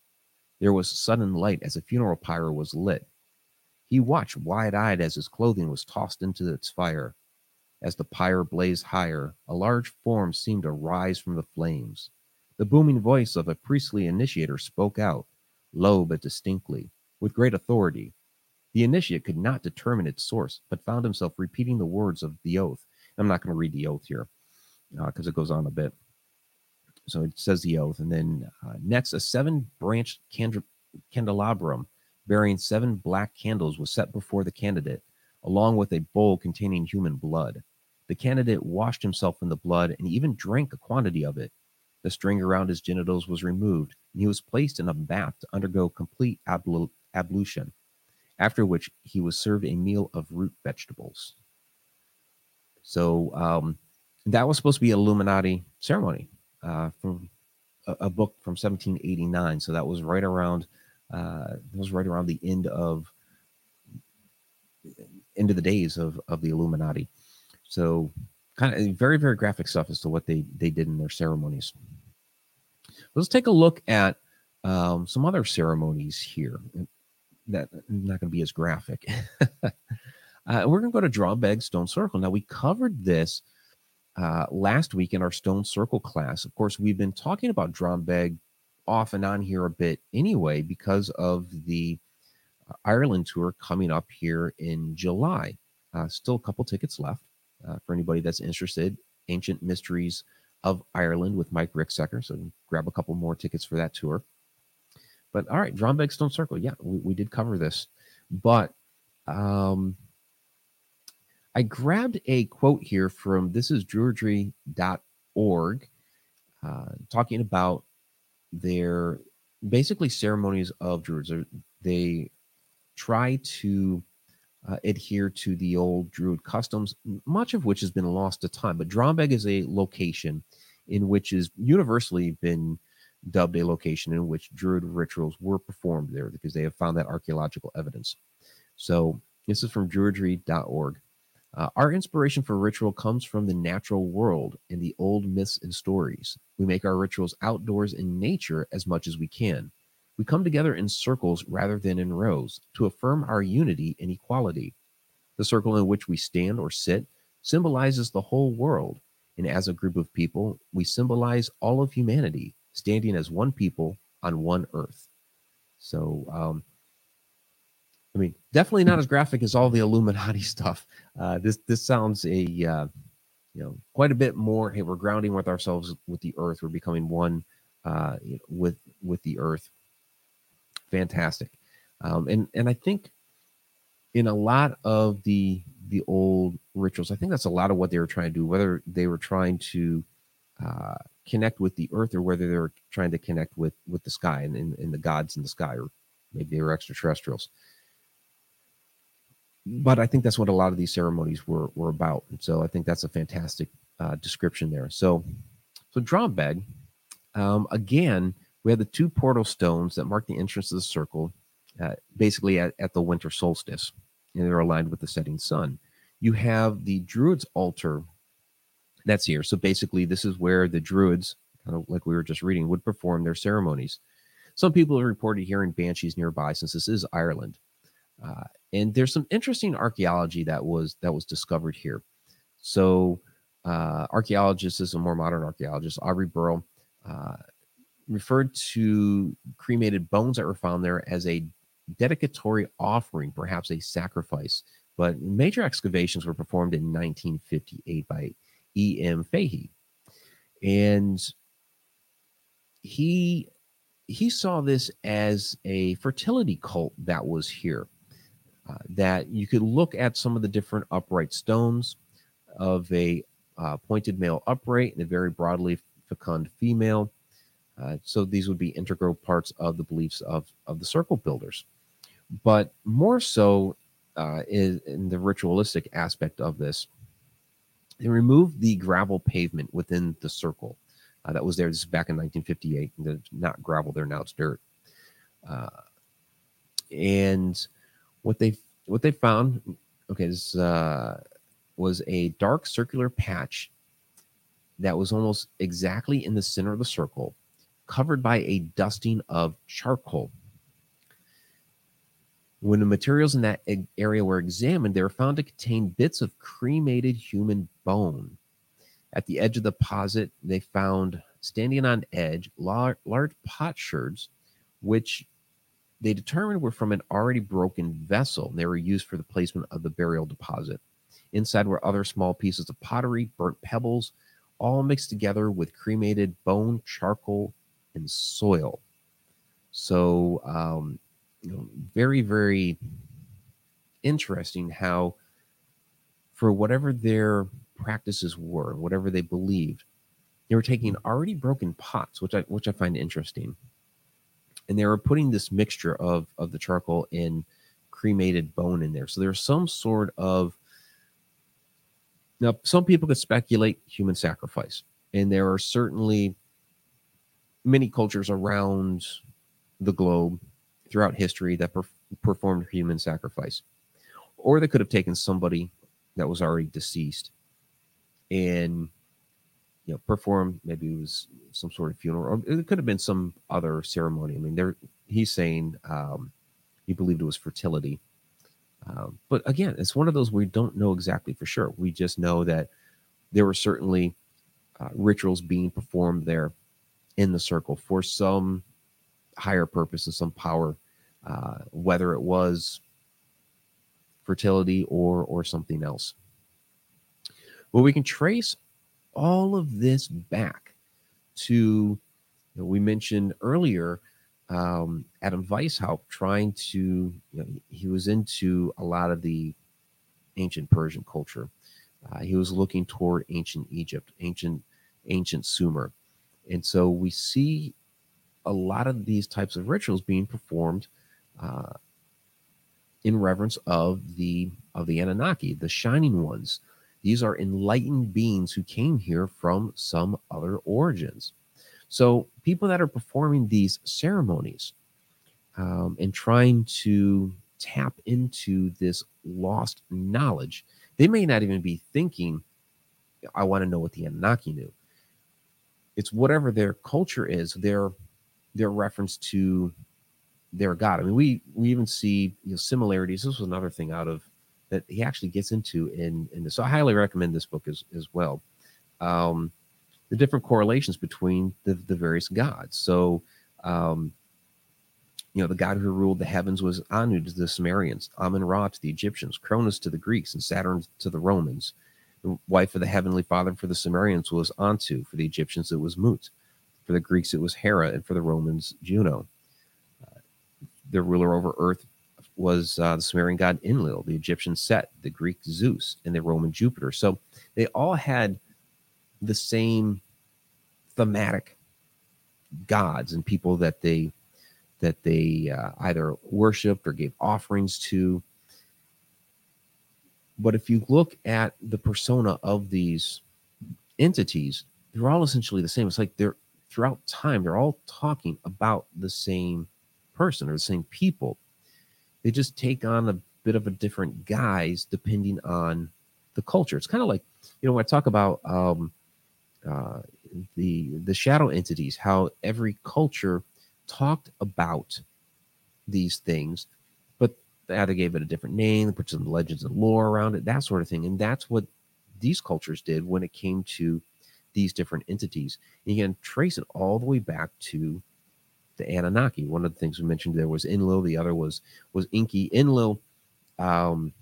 There was sudden light as a funeral pyre was lit. He watched wide eyed as his clothing was tossed into its fire. As the pyre blazed higher, a large form seemed to rise from the flames. The booming voice of a priestly initiator spoke out, low but distinctly with great authority. The initiate could not determine its source, but found himself repeating the words of the oath. I'm not going to read the oath here because uh, it goes on a bit. So it says the oath. And then uh, next, a seven branched candre- candelabrum bearing seven black candles was set before the candidate, along with a bowl containing human blood. The candidate washed himself in the blood and even drank a quantity of it. The string around his genitals was removed, and he was placed in a bath to undergo complete ablu- ablution, after which he was served a meal of root vegetables. So um, that was supposed to be Illuminati ceremony uh, from a, a, book from 1789. So that was right around uh, that was right around the end of end of the days of of the Illuminati. So kind of very very graphic stuff as to what they they did in their ceremonies. Let's take a look at um, some other ceremonies here that not going to be as graphic. uh, we're going to go to Drombeg Stone Circle. Now, we covered this uh, last week in our Stone Circle class. Of course, we've been talking about Drombeg off and on here a bit anyway because of the uh, Ireland tour coming up here in July. Uh, still a couple tickets left uh, for anybody that's interested. Ancient Mysteries of Ireland with Mike Ricksecker. So grab a couple more tickets for that tour. But all right, Drombeg Stone Circle. Yeah, we, we did cover this. But um, I grabbed a quote here from this is druidry.org uh, talking about their basically ceremonies of druids. They try to uh, adhere to the old druid customs, much of which has been lost to time. But Drombeg is a location in which is universally been dubbed a location in which druid rituals were performed there because they have found that archaeological evidence. So this is from druidry.org. Uh, our inspiration for ritual comes from the natural world and the old myths and stories. We make our rituals outdoors in nature as much as we can. We come together in circles rather than in rows to affirm our unity and equality. The circle in which we stand or sit symbolizes the whole world, and as a group of people, we symbolize all of humanity, standing as one people on one earth. So, um, I mean, definitely not as graphic as all the Illuminati stuff. Uh, this this sounds a uh, you know quite a bit more. Hey, we're grounding with ourselves with the earth. We're becoming one uh, you know, with with the earth. Fantastic, um, and and I think in a lot of the the old rituals. I think that's a lot of what they were trying to do, whether they were trying to uh, connect with the earth or whether they were trying to connect with with the sky and, and, and the gods in the sky, or maybe they were extraterrestrials. But I think that's what a lot of these ceremonies were were about. And so I think that's a fantastic uh, description there. So, so Drombeg, um, again, we have the two portal stones that mark the entrance of the circle, uh, basically at, at the winter solstice and they're aligned with the setting sun. You have the Druids altar that's here. So basically, this is where the Druids, kind of like we were just reading, would perform their ceremonies. Some people have reported hearing banshees nearby since this is Ireland. Uh, and there's some interesting archaeology that was that was discovered here. So uh, archaeologist is a more modern archaeologist, Aubrey Burl, uh, referred to cremated bones that were found there as a dedicatory offering, perhaps a sacrifice. But major excavations were performed in 1958 by E.M. Fahy. And he he saw this as a fertility cult that was here. Uh, that you could look at some of the different upright stones of a uh, pointed male upright and a very broadly fecund female. Uh, so these would be integral parts of the beliefs of, of the circle builders. But more so uh, is in the ritualistic aspect of this, they removed the gravel pavement within the circle uh, that was there. This is back in 1958. There's not gravel there now; it's dirt. Uh, and what they what they found, okay, this uh, was a dark circular patch that was almost exactly in the center of the circle, covered by a dusting of charcoal. When the materials in that area were examined, they were found to contain bits of cremated human bone. At the edge of the deposit, they found standing on edge large, large potsherds, which they determined were from an already broken vessel. They were used for the placement of the burial deposit. Inside were other small pieces of pottery, burnt pebbles, all mixed together with cremated bone, charcoal, and soil. So, um, you know, very, very interesting how, for whatever their practices were, whatever they believed, they were taking already broken pots, which I which I find interesting, and they were putting this mixture of of the charcoal and cremated bone in there. So there's some sort of now some people could speculate human sacrifice, and there are certainly many cultures around the globe throughout history that perf- performed human sacrifice, or they could have taken somebody that was already deceased and you know perform maybe it was some sort of funeral. Or it could have been some other ceremony. I mean there he's saying um he believed it was fertility. Um, but again it's one of those we don't know exactly for sure. We just know that there were certainly uh, rituals being performed there in the circle for some higher purpose and some power uh, whether it was fertility or or something else well we can trace all of this back to you know, we mentioned earlier um, Adam Weishaupt trying to you know, he was into a lot of the ancient Persian culture. Uh, he was looking toward ancient Egypt, ancient ancient Sumer, and so we see a lot of these types of rituals being performed uh, in reverence of the of the Anunnaki, the shining ones, these are enlightened beings who came here from some other origins. So, people that are performing these ceremonies um, and trying to tap into this lost knowledge, they may not even be thinking, I want to know what the Anunnaki knew. It's whatever their culture is, their their reference to their God. I mean, we we even see you know, similarities. This was another thing out of that he actually gets into in in this. So I highly recommend this book as as well. Um, the different correlations between the the various gods. So, um, you know, the god who ruled the heavens was Anu to the Sumerians, Amun Ra to the Egyptians, Cronus to the Greeks, and Saturn to the Romans. The wife of the heavenly father for the Sumerians was Antu. For the Egyptians, it was Mut. For the Greeks, it was Hera, and for the Romans, Juno. Uh, the ruler over earth was uh, the Sumerian god Enlil, the Egyptian Set, the Greek Zeus, and the Roman Jupiter. So they all had the same thematic gods and people that they that they uh, either worshipped or gave offerings to. But if you look at the persona of these entities, they're all essentially the same. It's like they're throughout time, they're all talking about the same person or the same people they just take on a bit of a different guise depending on the culture. It's kind of like, you know, when I talk about um, uh, the the shadow entities, how every culture talked about these things, but they either gave it a different name, put some legends and lore around it, that sort of thing. And that's what these cultures did when it came to these different entities. And you can trace it all the way back to the Anunnaki. One of the things we mentioned there was Enlil. The other was was Enki. Enlil um,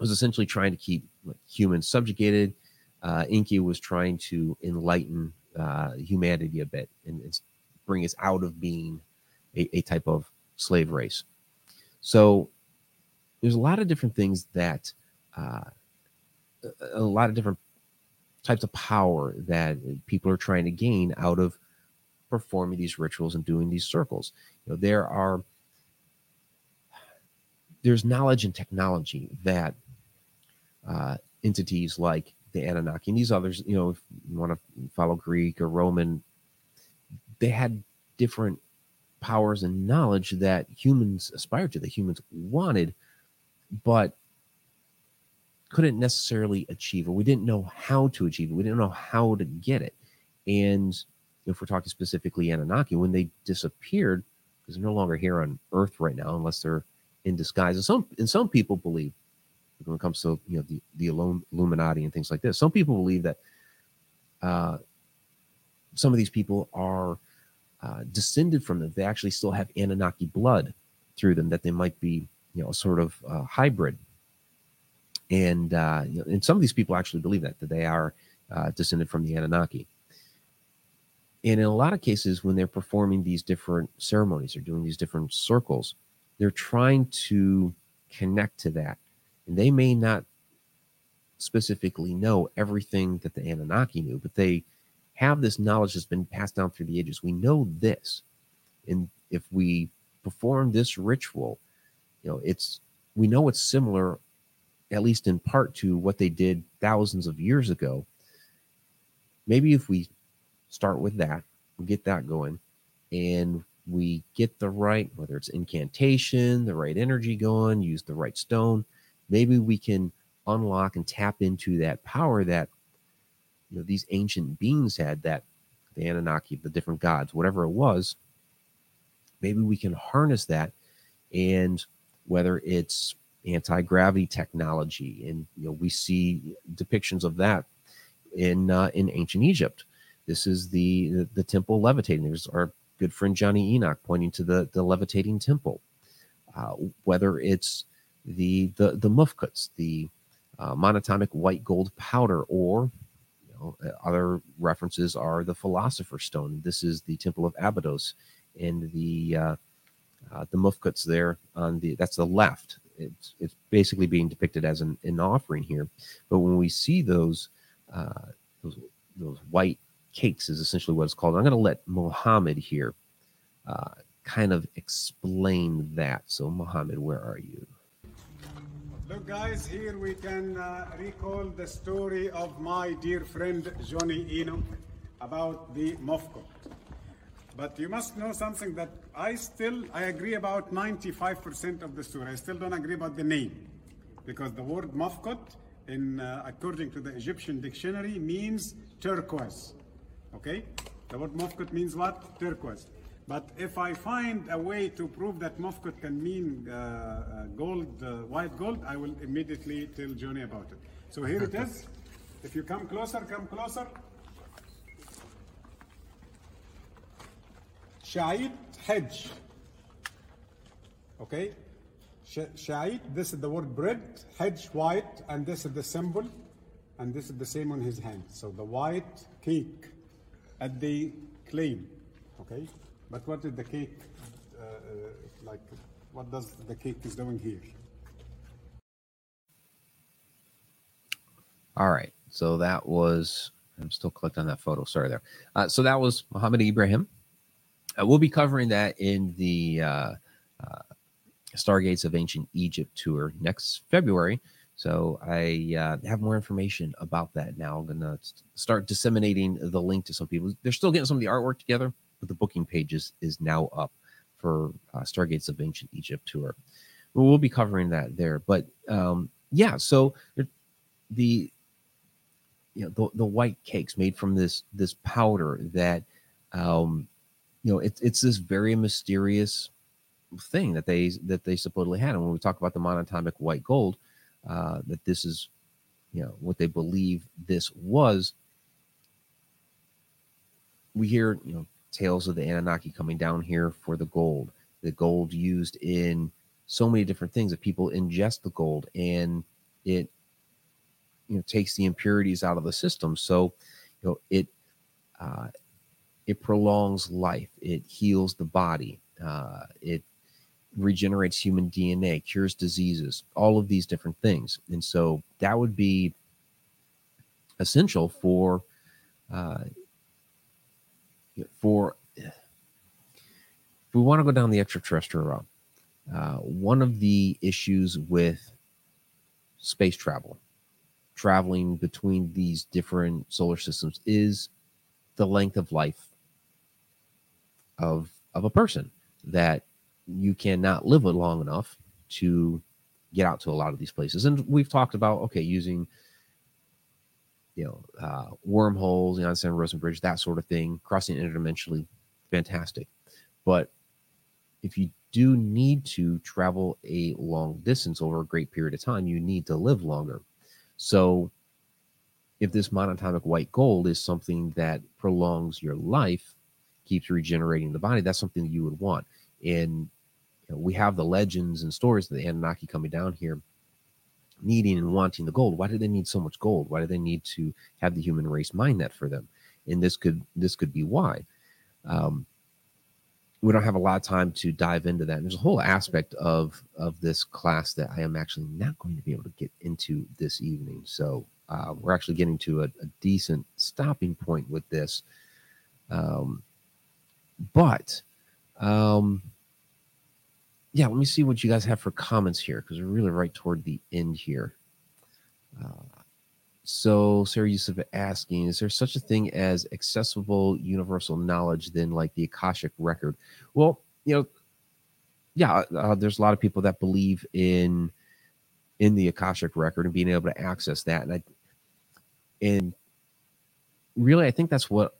was essentially trying to keep humans subjugated. Uh, Enki was trying to enlighten uh, humanity a bit and, and, bring us out of being a, a type of slave race. So there's a lot of different things that uh, a lot of different types of power that people are trying to gain out of performing these rituals and doing these circles. You know, there are there's knowledge and technology that uh, entities like the Anunnaki and these others, you know, if you want to follow Greek or Roman, they had different powers and knowledge that humans aspired to, that humans wanted, but couldn't necessarily achieve it. We didn't know how to achieve it. We didn't know how to get it. And if we're talking specifically Anunnaki, when they disappeared, because they're no longer here on Earth right now, unless they're in disguise. And some and some people believe when it comes to you know the the Illuminati and things like this. Some people believe that uh, some of these people are uh, descended from them. They actually still have Anunnaki blood through them. That they might be you know a sort of uh, hybrid. And uh, you know, and some of these people actually believe that that they are uh, descended from the Anunnaki. And in a lot of cases, when they're performing these different ceremonies or doing these different circles, they're trying to connect to that. And they may not specifically know everything that the Anunnaki knew, but they have this knowledge that's been passed down through the ages. We know this. And if we perform this ritual, you know, it's we know it's similar, at least in part, to what they did thousands of years ago. Maybe if we start with that, we get that going, and we get the right, whether it's incantation, the right energy going, use the right stone, maybe we can unlock and tap into that power that you know these ancient beings had that the Anunnaki, the different gods, whatever it was, maybe we can harness that and whether it's anti-gravity technology and you know we see depictions of that in uh, in ancient Egypt this is the, the, temple levitating. There's our good friend Johnny Enoch pointing to the the levitating temple. Uh, whether it's the the the mufkuts, the uh, monatomic white gold powder, or you know, other references are the philosopher's stone. This is the temple of Abydos, and the uh, uh, the mufkuts there on the that's the left. It's it's basically being depicted as an, an offering here, but when we see those uh, those those white cakes is essentially what it's called. I'm going to let Mohammed here uh, kind of explain that. So, Mohammed, where are you? Look, guys, here we can uh, recall the story of my dear friend Johnny Enoch about the Mofkot. But you must know something that I still I agree about 95% of the story. I still don't agree about the name because the word Mofkot, in uh, according to the Egyptian dictionary, means turquoise. Okay? The word Mofkut means what? Turquoise. But if I find a way to prove that Mofkut can mean uh, uh, gold, uh, white gold, I will immediately tell Johnny about it. So here it is. If you come closer, come closer. Sha'id hedge. Okay? Sha'id, this is the word bread, hedge white, and this is the symbol, and this is the same on his hand. So the white cake at the claim, okay? But what is the cake, uh, uh, like, what does the cake is doing here? All right, so that was, I'm still clicked on that photo, sorry there. Uh, so that was Muhammad Ibrahim. Uh, we'll be covering that in the uh, uh, Stargates of Ancient Egypt tour next February. So I uh, have more information about that now. I'm gonna start disseminating the link to some people. They're still getting some of the artwork together, but the booking page is, is now up for uh, Stargates of Ancient Egypt tour. We'll be covering that there. But um, yeah, so the you know the, the white cakes made from this this powder that um you know it's it's this very mysterious thing that they that they supposedly had. And when we talk about the monatomic white gold uh that this is you know what they believe this was we hear you know tales of the anunnaki coming down here for the gold the gold used in so many different things that people ingest the gold and it you know takes the impurities out of the system. So you know it uh, it prolongs life. It heals the body. Uh, it regenerates human dna cures diseases all of these different things. And so that would be essential for uh, for if we want to go down the extraterrestrial route uh, one of the issues with space travel, traveling between these different solar systems, is the length of life of of a person that you cannot live it long enough to get out to a lot of these places. And we've talked about okay, using you know uh, wormholes, the Einstein Rosen Bridge, that sort of thing, crossing interdimensionally, fantastic. But if you do need to travel a long distance over a great period of time, you need to live longer. So, if this monatomic white gold is something that prolongs your life, keeps regenerating the body, that's something that you would want. And you know, we have the legends and stories of the Anunnaki coming down here needing and wanting the gold. Why do they need so much gold? Why do they need to have the human race mine that for them? And this could this could be why. Um, we don't have a lot of time to dive into that. And there's a whole aspect of of this class that I am actually not going to be able to get into this evening. So uh, we're actually getting to a, a, decent stopping point with this. Um, but um, yeah, let me see what you guys have for comments here because we're really right toward the end here. Uh, so Sarah Yusuf asking, is there such a thing as accessible universal knowledge than like the Akashic record? Well, you know, yeah, uh, there's a lot of people that believe in in the Akashic record and being able to access that. And I and really I think that's what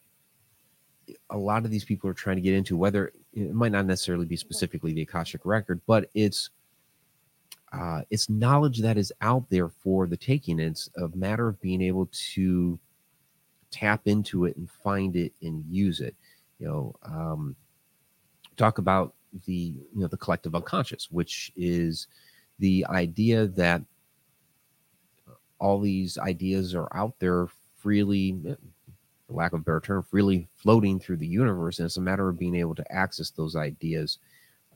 a lot of these people are trying to get into, whether it might not necessarily be specifically the Akashic record, but it's uh, it's knowledge that is out there for the taking. It's a matter of being able to tap into it and find it and use it. You know, um, talk about the you know the collective unconscious, which is the idea that all these ideas are out there freely, for lack of a better term, freely floating through the universe, and it's a matter of being able to access those ideas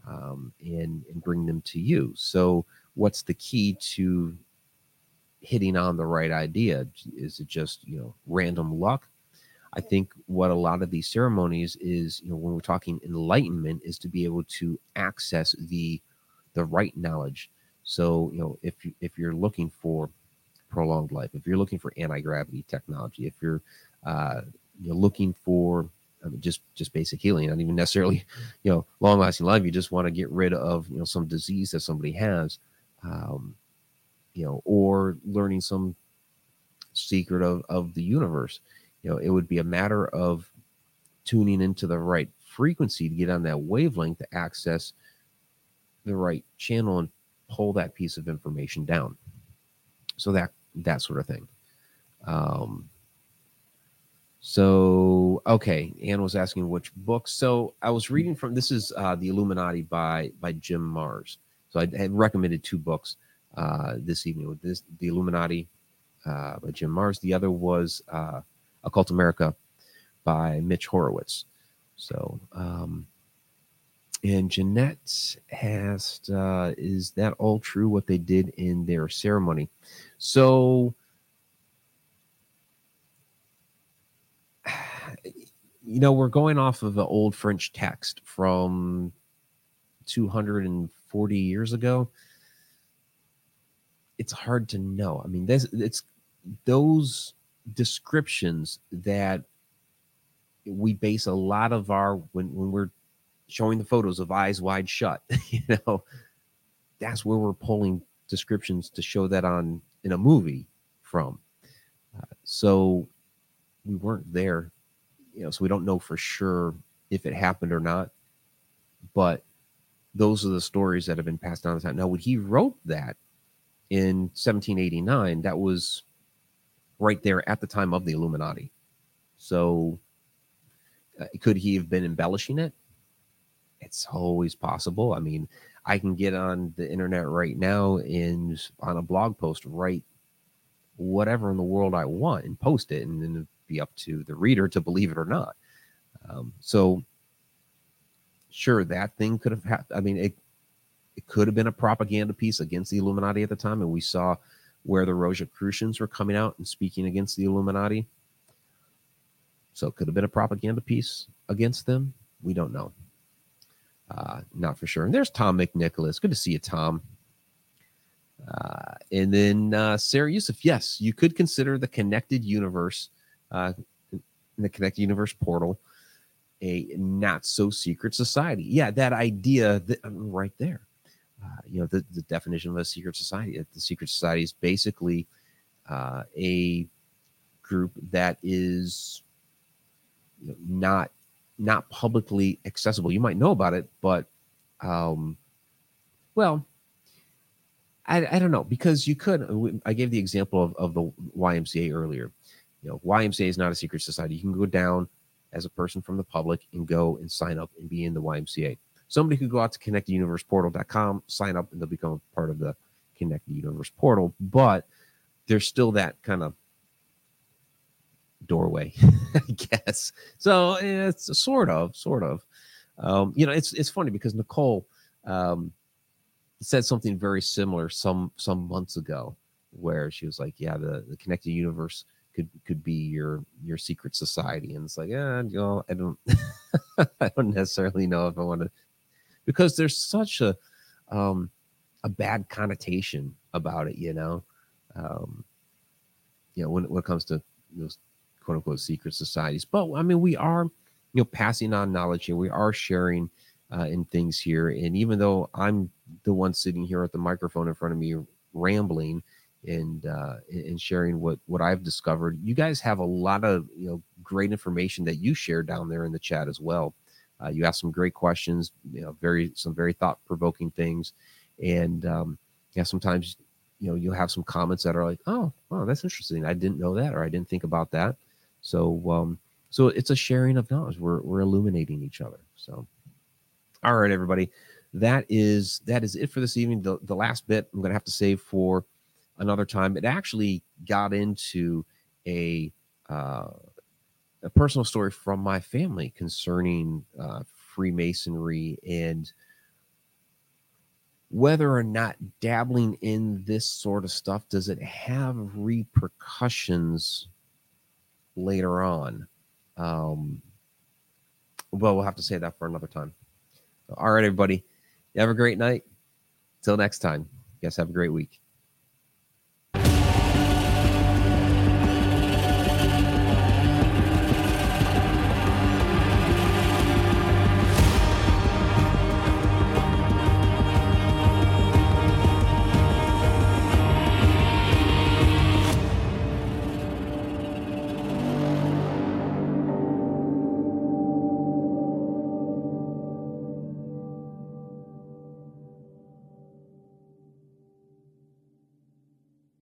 um, and and bring them to you. So what's the key to hitting on the right idea? Is it just, you know, random luck? I think what a lot of these ceremonies is, you know, when we're talking enlightenment, is to be able to access the the right knowledge. So, you know, if you, if you're looking for prolonged life, if you're looking for anti gravity technology, if you're uh, you're looking for I mean, just just basic healing, not even necessarily, you know, long lasting life. You just want to get rid of you know some disease that somebody has um, you know, or learning some secret of, of the universe. You know, it would be a matter of tuning into the right frequency to get on that wavelength to access the right channel and pull that piece of information down. So that that sort of thing. Um, so okay, Anne was asking which books. So I was reading from this is uh, the Illuminati by by Jim Marrs. So I had recommended two books uh, this evening with this The Illuminati uh, by Jim Marrs. The other was uh, Occult America by Mitch Horowitz. So, um, and Jeanette asked, uh, is that all true what they did in their ceremony? So, you know, we're going off of an old French text from 240 years ago it's hard to know i mean this it's those descriptions that we base a lot of our when when we're showing the photos of eyes wide shut you know that's where we're pulling descriptions to show that on in a movie from. Uh, so we weren't there, you know, so we don't know for sure if it happened or not. But those are the stories that have been passed down the time. Now, when he wrote that in 1789, that was right there at the time of the Illuminati. So, uh, could he have been embellishing it? It's always possible. I mean, I can get on the internet right now and on a blog post write whatever in the world I want and post it, and then be up to the reader to believe it or not. Um, so, sure, that thing could have happened. I mean, it it could have been a propaganda piece against the Illuminati at the time, and we saw where the Rosicrucians were coming out and speaking against the Illuminati. So, it could have been a propaganda piece against them. We don't know. Uh, not for sure. And there's Tom McNicholas. Good to see you, Tom. Uh, and then uh, Sarah Yusuf. Yes, you could consider the connected universe, uh, in the connected universe portal, a not so secret society. Yeah, that idea that right there. Uh, you know, the, the definition of a secret society. The secret society is basically uh, a group that is you know, not not publicly accessible. You might know about it, but um, well, I, I don't know because you could. I gave the example of, of the YMCA earlier. You know, YMCA is not a secret society. You can go down as a person from the public and go and sign up and be in the YMCA. Somebody could go out to connecteduniverseportal.com, sign up, and they'll become a part of the Connected Universe portal. But there's still that kind of doorway, I guess. So it's sort of, sort of. Um, you know, it's it's funny because Nicole um, said something very similar some some months ago, where she was like, "Yeah, the the connected universe could could be your your secret society," and it's like, yeah, you know, I don't, I don't necessarily know if I want to, because there's such a um, a bad connotation about it, you know. Um, you know, when, when it comes to those quote unquote secret societies. But I mean, we are, you know, passing on knowledge here. We are sharing uh, in things here. And even though I'm the one sitting here at the microphone in front of me rambling and uh, and sharing what what I've discovered, you guys have a lot of you know great information that you share down there in the chat as well. Uh, you ask some great questions, you know, very some very thought provoking things, and um, yeah, sometimes you know you'll have some comments that are like, oh, oh, that's interesting. I didn't know that, or I didn't think about that. So um, so it's a sharing of knowledge. We're we're illuminating each other. So all right, everybody. That is that is it for this evening. The, the last bit I'm gonna have to save for another time. It actually got into a uh, a personal story from my family concerning uh, Freemasonry and whether or not dabbling in this sort of stuff does it have repercussions later on. Um, well, we'll have to say that for another time. All right, everybody. Have a great night. Till next time. You guys have a great week.